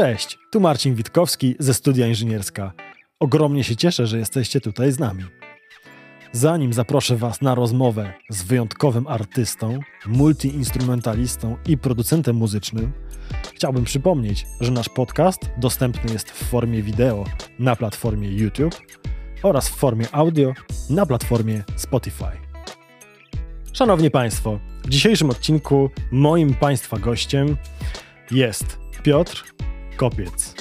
Cześć, tu Marcin Witkowski ze Studia Inżynierska. Ogromnie się cieszę, że jesteście tutaj z nami. Zanim zaproszę Was na rozmowę z wyjątkowym artystą, multiinstrumentalistą i producentem muzycznym, chciałbym przypomnieć, że nasz podcast dostępny jest w formie wideo na platformie YouTube oraz w formie audio na platformie Spotify. Szanowni Państwo, w dzisiejszym odcinku moim Państwa gościem jest Piotr Kopiec.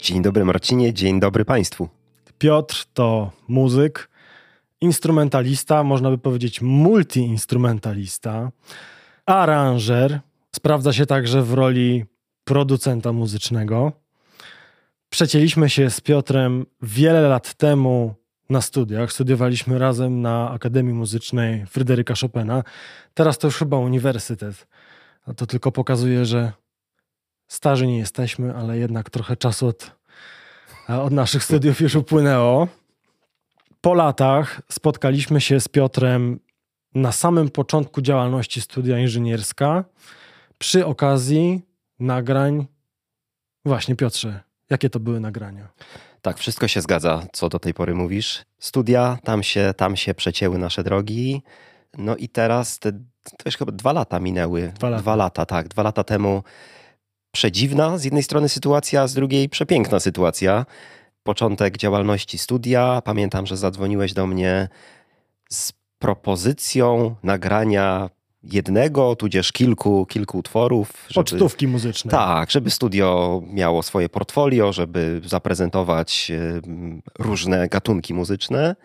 Dzień dobry Marcinie, dzień dobry Państwu. Piotr to muzyk, instrumentalista, można by powiedzieć multiinstrumentalista, aranżer, sprawdza się także w roli producenta muzycznego. Przecięliśmy się z Piotrem wiele lat temu na studiach. Studiowaliśmy razem na Akademii Muzycznej Fryderyka Chopina. Teraz to już chyba uniwersytet. A to tylko pokazuje, że starzy nie jesteśmy, ale jednak trochę czasu od, od naszych studiów już upłynęło. Po latach spotkaliśmy się z Piotrem na samym początku działalności studia inżynierska przy okazji nagrań. Właśnie, Piotrze, jakie to były nagrania? Tak, wszystko się zgadza, co do tej pory mówisz. Studia, tam się, tam się przecięły nasze drogi. No i teraz te, to już chyba dwa lata minęły. Dwa lata. dwa lata, tak. Dwa lata temu przedziwna z jednej strony sytuacja, z drugiej przepiękna sytuacja. Początek działalności studia. Pamiętam, że zadzwoniłeś do mnie z propozycją nagrania jednego, tudzież kilku, kilku utworów. Żeby, Pocztówki muzyczne. Tak, żeby studio miało swoje portfolio, żeby zaprezentować różne gatunki muzyczne.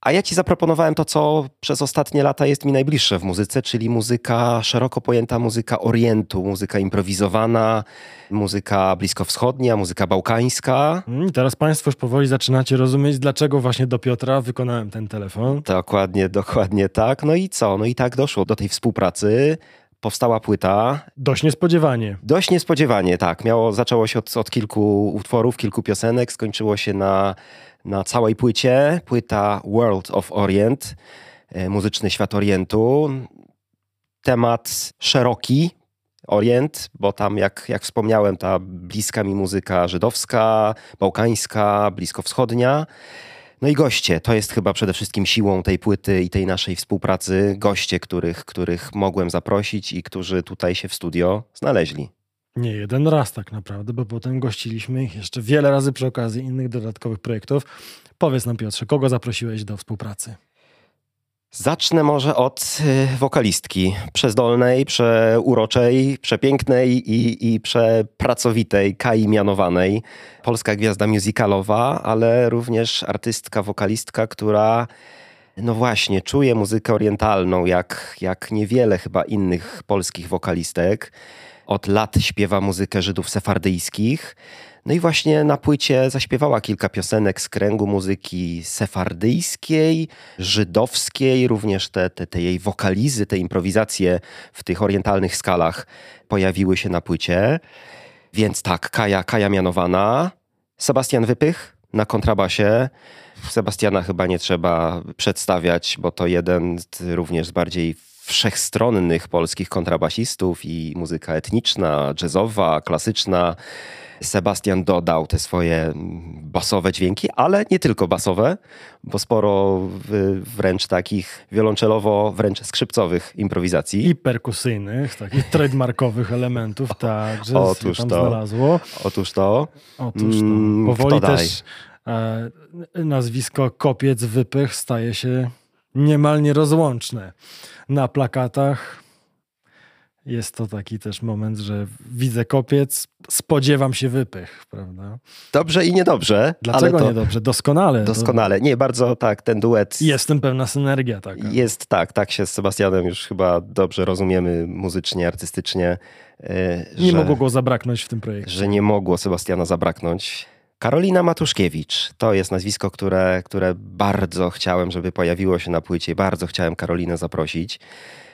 A ja ci zaproponowałem to, co przez ostatnie lata jest mi najbliższe w muzyce, czyli muzyka szeroko pojęta, muzyka orientu, muzyka improwizowana, muzyka bliskowschodnia, muzyka bałkańska. Mm, teraz Państwo już powoli zaczynacie rozumieć, dlaczego właśnie do Piotra wykonałem ten telefon. Dokładnie, dokładnie tak. No i co? No i tak doszło do tej współpracy powstała płyta. Dość niespodziewanie. Dość niespodziewanie, tak. Miało, zaczęło się od, od kilku utworów, kilku piosenek, skończyło się na na całej płycie. Płyta World of Orient, e, muzyczny świat Orientu. Temat szeroki, Orient, bo tam, jak, jak wspomniałem, ta bliska mi muzyka żydowska, bałkańska, bliskowschodnia. No i goście, to jest chyba przede wszystkim siłą tej płyty i tej naszej współpracy. Goście, których, których mogłem zaprosić i którzy tutaj się w studio znaleźli. Nie jeden raz tak naprawdę, bo potem gościliśmy ich jeszcze wiele razy przy okazji innych dodatkowych projektów. Powiedz nam Piotrze, kogo zaprosiłeś do współpracy? Zacznę może od y, wokalistki przezdolnej, przeuroczej, przepięknej i, i przepracowitej Kai Mianowanej. Polska gwiazda musicalowa, ale również artystka, wokalistka, która no właśnie czuje muzykę orientalną jak, jak niewiele chyba innych polskich wokalistek od lat śpiewa muzykę Żydów sefardyjskich. No i właśnie na płycie zaśpiewała kilka piosenek z kręgu muzyki sefardyjskiej, żydowskiej, również te, te, te jej wokalizy, te improwizacje w tych orientalnych skalach pojawiły się na płycie. Więc tak, Kaja, Kaja mianowana, Sebastian Wypych na kontrabasie. Sebastiana chyba nie trzeba przedstawiać, bo to jeden również z bardziej wszechstronnych polskich kontrabasistów i muzyka etniczna, jazzowa, klasyczna. Sebastian dodał te swoje basowe dźwięki, ale nie tylko basowe, bo sporo wręcz takich wiolonczelowo, wręcz skrzypcowych improwizacji. I perkusyjnych, takich trademarkowych elementów, tak, że otóż tam to, znalazło. Otóż to. Otóż to. Mm, Powoli też e, nazwisko Kopiec Wypych staje się niemal nierozłączne na plakatach. Jest to taki też moment, że widzę kopiec, spodziewam się wypych, prawda? Dobrze i niedobrze. Dlaczego niedobrze? Doskonale. Doskonale. Nie, bardzo tak, ten duet. Jest w tym pewna synergia taka. Jest tak, tak się z Sebastianem już chyba dobrze rozumiemy muzycznie, artystycznie. Nie że, mogło go zabraknąć w tym projekcie. Że nie mogło Sebastiana zabraknąć. Karolina Matuszkiewicz to jest nazwisko, które, które bardzo chciałem, żeby pojawiło się na płycie. Bardzo chciałem Karolinę zaprosić,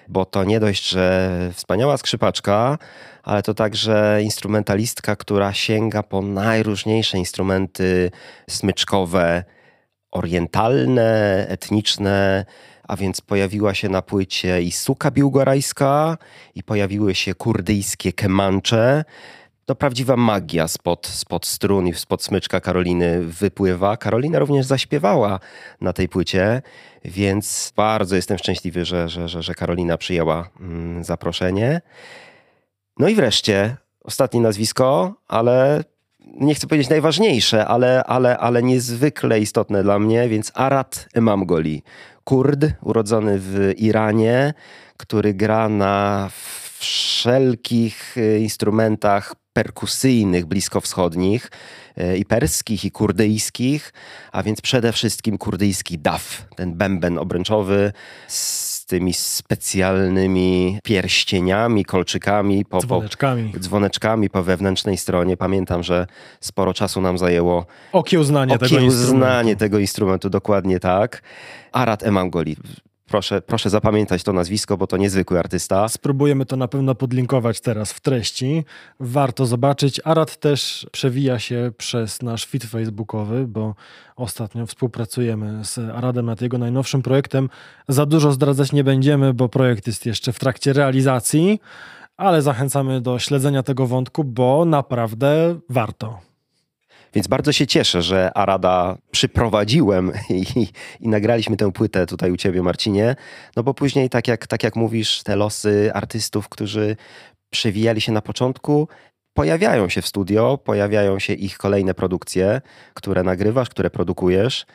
bo to nie dość, że wspaniała skrzypaczka, ale to także instrumentalistka, która sięga po najróżniejsze instrumenty smyczkowe, orientalne, etniczne. A więc pojawiła się na płycie i suka biłgorajska, i pojawiły się kurdyjskie kemancze to prawdziwa magia spod, spod strun i spod smyczka Karoliny wypływa. Karolina również zaśpiewała na tej płycie, więc bardzo jestem szczęśliwy, że, że, że, że Karolina przyjęła mm, zaproszenie. No i wreszcie ostatnie nazwisko, ale nie chcę powiedzieć najważniejsze, ale, ale, ale niezwykle istotne dla mnie, więc Arat Emamgoli. Kurd, urodzony w Iranie, który gra na wszelkich y, instrumentach perkusyjnych bliskowschodnich y, i perskich, i kurdyjskich, a więc przede wszystkim kurdyjski daf, ten bęben obręczowy z tymi specjalnymi pierścieniami, kolczykami, po, dzwoneczkami. Po, dzwoneczkami po wewnętrznej stronie. Pamiętam, że sporo czasu nam zajęło okiełznanie, tego instrumentu. tego instrumentu, dokładnie tak. Arat Emangoli Proszę, proszę zapamiętać to nazwisko, bo to niezwykły artysta. Spróbujemy to na pewno podlinkować teraz w treści. Warto zobaczyć. Arad też przewija się przez nasz feed facebookowy, bo ostatnio współpracujemy z Aradem nad jego najnowszym projektem. Za dużo zdradzać nie będziemy, bo projekt jest jeszcze w trakcie realizacji, ale zachęcamy do śledzenia tego wątku, bo naprawdę warto. Więc bardzo się cieszę, że Arada przyprowadziłem i, i, nagraliśmy tę płytę tutaj u ciebie, Marcinie. No bo później, tak jak, tak jak mówisz, te losy artystów, którzy przewijali się na początku, pojawiają się w studio, pojawiają się ich kolejne produkcje, które nagrywasz, które produkujesz.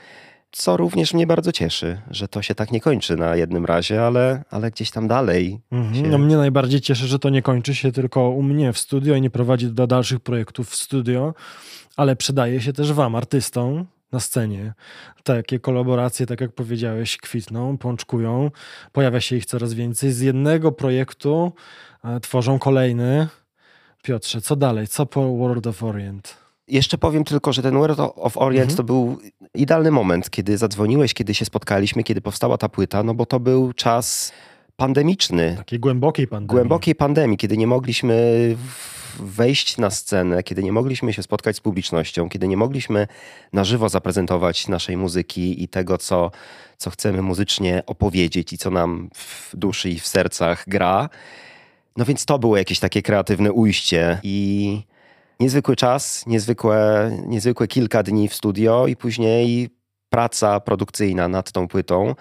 Co również mnie bardzo cieszy, że to się tak nie kończy na jednym razie, ale, ale gdzieś tam dalej. Mhm. Się... No mnie najbardziej cieszy, że to nie kończy się tylko u mnie w studio i nie prowadzi do dalszych projektów w studio, ale przydaje się też wam, artystom, na scenie. Takie kolaboracje, tak jak powiedziałeś, kwitną, pączkują, pojawia się ich coraz więcej. Z jednego projektu e, tworzą kolejny. Piotrze, co dalej? Co po World of Orient? Jeszcze powiem tylko, że ten World of Orient mhm. to był idealny moment, kiedy zadzwoniłeś, kiedy się spotkaliśmy, kiedy powstała ta płyta, no bo to był czas pandemiczny. Takiej głębokiej pandemii. Głębokiej pandemii, kiedy nie mogliśmy wejść na scenę, kiedy nie mogliśmy się spotkać z publicznością, kiedy nie mogliśmy na żywo zaprezentować naszej muzyki i tego, co, co chcemy muzycznie opowiedzieć i co nam w duszy i w sercach gra. No więc to było jakieś takie kreatywne ujście i niezwykły czas, niezwykłe, niezwykłe kilka dni w studio i później praca produkcyjna nad tą płytą.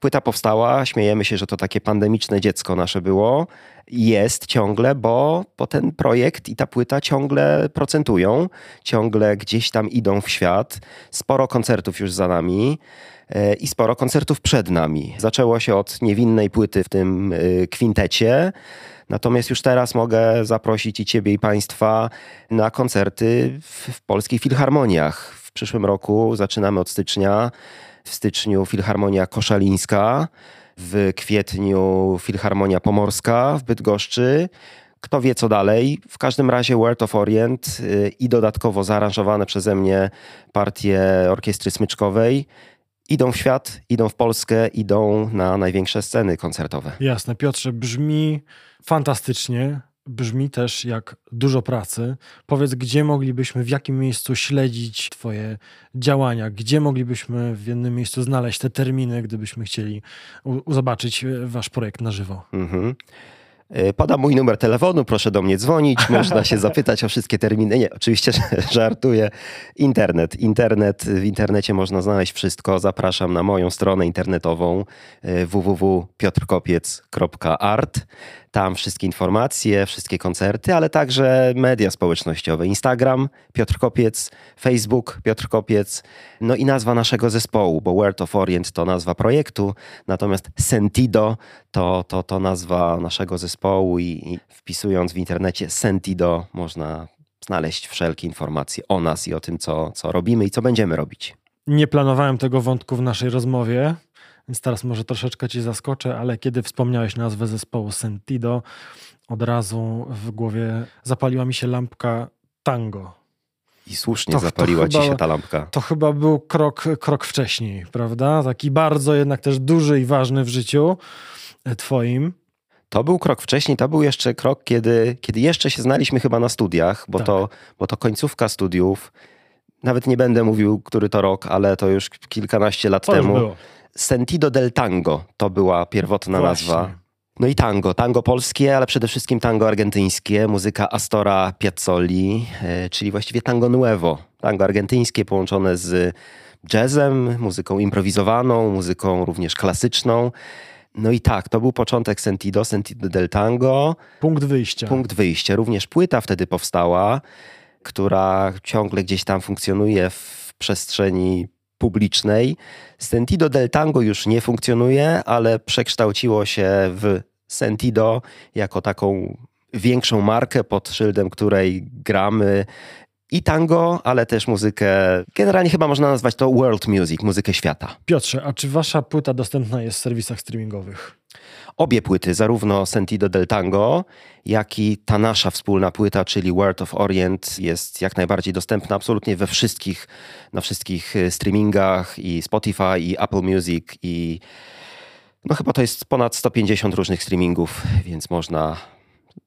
Płyta powstała, śmiejemy się, że to takie pandemiczne dziecko nasze było. Jest ciągle, bo, bo ten projekt i ta płyta ciągle procentują, ciągle gdzieś tam idą w świat. Sporo koncertów już za nami i sporo koncertów przed nami. Zaczęło się od niewinnej płyty w tym e, kwintecie. Natomiast już teraz mogę zaprosić i Ciebie, i Państwa na koncerty w, w polskich filharmoniach. W przyszłym roku zaczynamy od stycznia w styczniu Filharmonia Koszalińska, w kwietniu Filharmonia Pomorska w Bydgoszczy. Kto wie co dalej. W każdym razie World of Orient y, i dodatkowo zaaranżowane przeze mnie partie orkiestry smyczkowej idą w świat, idą w Polskę, idą na największe sceny koncertowe. Jasne, Piotrze, brzmi fantastycznie brzmi też jak dużo pracy. Powiedz, gdzie moglibyśmy, w jakim miejscu śledzić Twoje działania, gdzie moglibyśmy w jednym miejscu znaleźć te terminy, gdybyśmy chcieli zobaczyć e, Wasz projekt na żywo. Mhm. E, Pada mój numer telefonu, proszę do mnie dzwonić, można się zapytać o wszystkie terminy. Nie, oczywiście żartuję. Internet. Internet. W internecie można znaleźć wszystko. Zapraszam na moją stronę internetową e, www.piotrkopiec.art. Tam wszystkie informacje, wszystkie koncerty, ale także media społecznościowe. Instagram Piotr Kopiec, Facebook Piotr Kopiec, no i nazwa naszego zespołu, bo World of Orient to nazwa projektu, natomiast Sentido to, to, to nazwa naszego zespołu i, i wpisując w internecie Sentido można znaleźć wszelkie informacje o nas i o tym, co, co robimy i co będziemy robić. Nie planowałem tego wątku w naszej rozmowie, więc teraz może troszeczkę cię zaskoczę, ale kiedy wspomniałeś nazwę zespołu Sentido, od razu w głowie zapaliła mi się lampka tango. I słusznie to, zapaliła to ci chyba, się ta lampka. To chyba był krok, krok wcześniej, prawda? Taki bardzo jednak też duży i ważny w życiu e, twoim. To był krok wcześniej, to był jeszcze krok, kiedy, kiedy jeszcze się znaliśmy chyba na studiach, bo, tak. to, bo to końcówka studiów. Nawet nie będę mówił, który to rok, ale to już kilkanaście lat to temu. Już było. Sentido del Tango to była pierwotna Właśnie. nazwa. No i tango, tango polskie, ale przede wszystkim tango argentyńskie, muzyka Astora Piazzoli, e, czyli właściwie tango nuevo. Tango argentyńskie połączone z jazzem, muzyką improwizowaną, muzyką również klasyczną. No i tak, to był początek Sentido, Sentido del Tango. Punkt wyjścia. Punkt wyjścia. Również płyta wtedy powstała, która ciągle gdzieś tam funkcjonuje w przestrzeni publicznej. Sentido del Tango już nie funkcjonuje, ale przekształciło się w Sentido jako taką większą markę pod szyldem której gramy i tango, ale też muzykę, generalnie chyba można nazwać to world music, muzykę świata. Piotrze, a czy wasza płyta dostępna jest w serwisach streamingowych? Obie płyty, zarówno Sentido del Tango, jak i ta nasza wspólna płyta, czyli World of Orient, jest jak najbardziej dostępna absolutnie we wszystkich, na wszystkich y, streamingach i Spotify, i Apple Music, i no chyba to jest ponad 150 różnych streamingów, więc można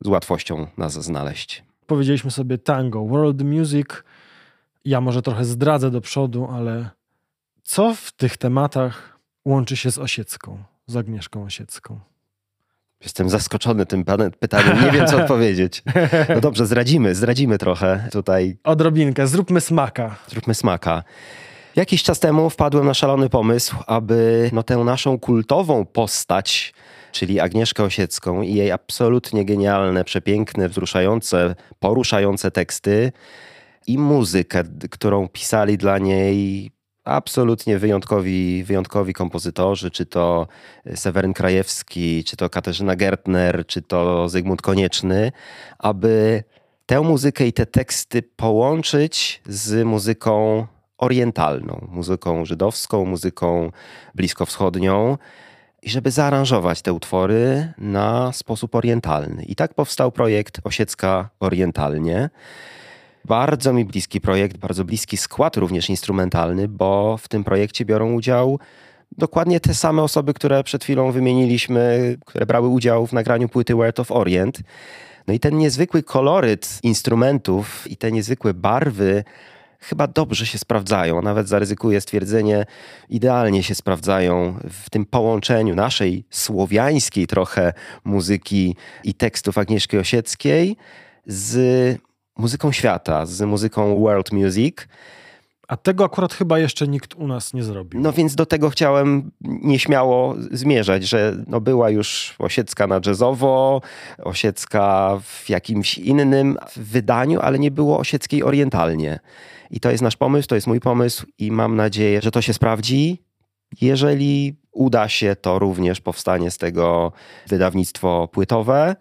z łatwością nas znaleźć. Powiedzieliśmy sobie tango, world music. Ja może trochę zdradzę do przodu, ale co w tych tematach łączy się z Osiecką, z Agnieszką Osiecką? Jestem zaskoczony tym pytaniem, nie wiem co odpowiedzieć. No dobrze, zdradzimy, zdradzimy trochę tutaj. Odrobinkę, zróbmy smaka. Zróbmy smaka. Jakiś czas temu wpadłem na szalony pomysł, aby no, tę naszą kultową postać, czyli Agnieszkę Osiecką i jej absolutnie genialne, przepiękne, wzruszające, poruszające teksty i muzykę, którą pisali dla niej absolutnie wyjątkowi, wyjątkowi kompozytorzy, czy to Seweryn Krajewski, czy to Katarzyna Gertner, czy to Zygmunt Konieczny, aby tę muzykę i te teksty połączyć z muzyką orientalną, muzyką żydowską, muzyką bliskowschodnią i żeby zaaranżować te utwory na sposób orientalny. I tak powstał projekt Osiecka Orientalnie. Bardzo mi bliski projekt, bardzo bliski skład również instrumentalny, bo w tym projekcie biorą udział dokładnie te same osoby, które przed chwilą wymieniliśmy, które brały udział w nagraniu płyty World of Orient. No i ten niezwykły koloryt instrumentów i te niezwykłe barwy chyba dobrze się sprawdzają. Nawet zaryzykuję stwierdzenie, idealnie się sprawdzają w tym połączeniu naszej słowiańskiej trochę muzyki i tekstów Agnieszki Osieckiej z muzyką świata, z muzyką world music. A tego akurat chyba jeszcze nikt u nas nie zrobił. No więc do tego chciałem nieśmiało zmierzać, że no była już Osiecka na jazzowo, Osiecka w jakimś innym wydaniu, ale nie było Osieckiej orientalnie. I to jest nasz pomysł, to jest mój pomysł i mam nadzieję, że to się sprawdzi. Jeżeli uda się, to również powstanie z tego wydawnictwo płytowe.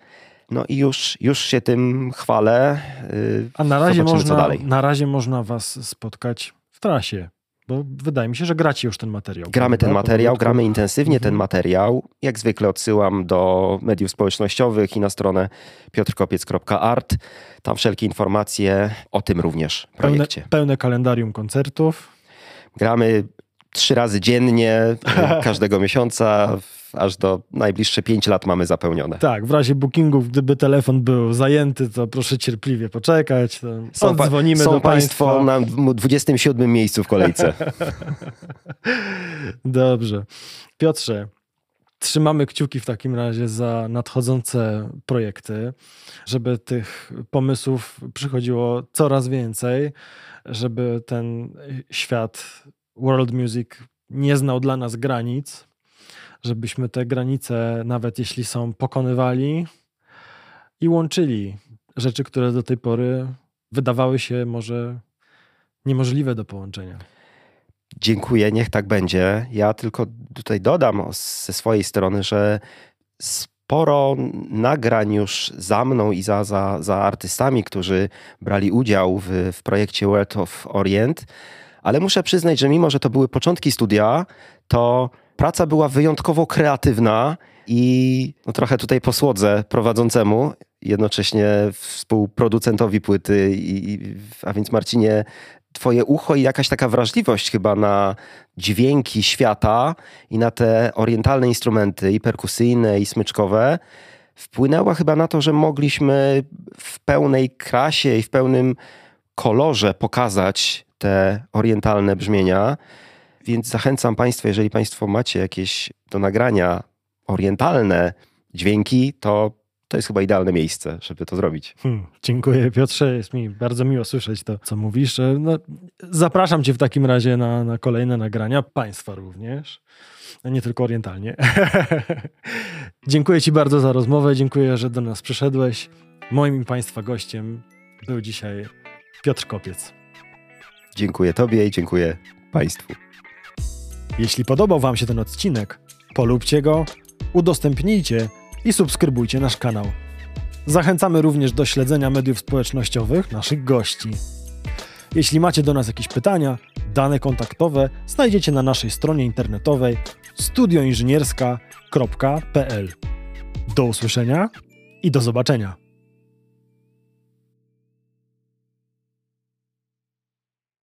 No i już, już się tym chwalę. Y, A na razie, można, na razie można was spotkać w trasie. Bo wydaje mi się, że gracie już ten materiał. Gramy ten materiał, gramy intensywnie ten mhm. materiał. Jak zwykle odsyłam do mediów społecznościowych i na stronę piotrkopiec.art. Tam wszelkie informacje o tym również projekcie. Pełne, pełne kalendarium koncertów. Gramy trzy razy dziennie, każdego miesiąca aż do najbliższe 5 lat mamy zapełnione. Tak, w razie bookingów, gdyby telefon był zajęty, to proszę cierpliwie poczekać. są dzwonimy są do Państwo na 27 miejscu w kolejce. Dobrze. Piotrze, trzymamy kciuki w takim razie za nadchodzące projekty, żeby tych pomysłów przychodziło coraz więcej, żeby ten świat world music nie znał dla nas granic, żebyśmy te granice, nawet jeśli są, pokonywali i łączyli rzeczy, które do tej pory wydawały się może niemożliwe do połączenia. Dziękuję, niech tak będzie. Ja tylko tutaj dodam ze swojej strony, że sporo nagrań już za mną i za, za, za artystami, którzy brali udział w, w projekcie World of Orient, ale muszę przyznać, że mimo, że to były początki studia, to Praca była wyjątkowo kreatywna i no, trochę tutaj posłodzę prowadzącemu, jednocześnie współproducentowi płyty, i, a więc Marcinie, twoje ucho i jakaś taka wrażliwość chyba na dźwięki świata i na te orientalne instrumenty i perkusyjne i smyczkowe wpłynęła chyba na to, że mogliśmy w pełnej krasie i w pełnym kolorze pokazać te orientalne brzmienia. Więc zachęcam Państwa, jeżeli Państwo macie jakieś do nagrania orientalne dźwięki, to to jest chyba idealne miejsce, żeby to zrobić. Hmm, dziękuję Piotrze, jest mi bardzo miło słyszeć to, co mówisz. No, zapraszam Cię w takim razie na, na kolejne nagrania, Państwa również, nie tylko orientalnie. dziękuję Ci bardzo za rozmowę, dziękuję, że do nas przyszedłeś. Moim i Państwa gościem był dzisiaj Piotr Kopiec. Dziękuję Tobie i dziękuję Państwu. Jeśli podobał Wam się ten odcinek, polubcie go, udostępnijcie i subskrybujcie nasz kanał. Zachęcamy również do śledzenia mediów społecznościowych naszych gości. Jeśli macie do nas jakieś pytania, dane kontaktowe znajdziecie na naszej stronie internetowej studioinżynierska.pl. Do usłyszenia i do zobaczenia.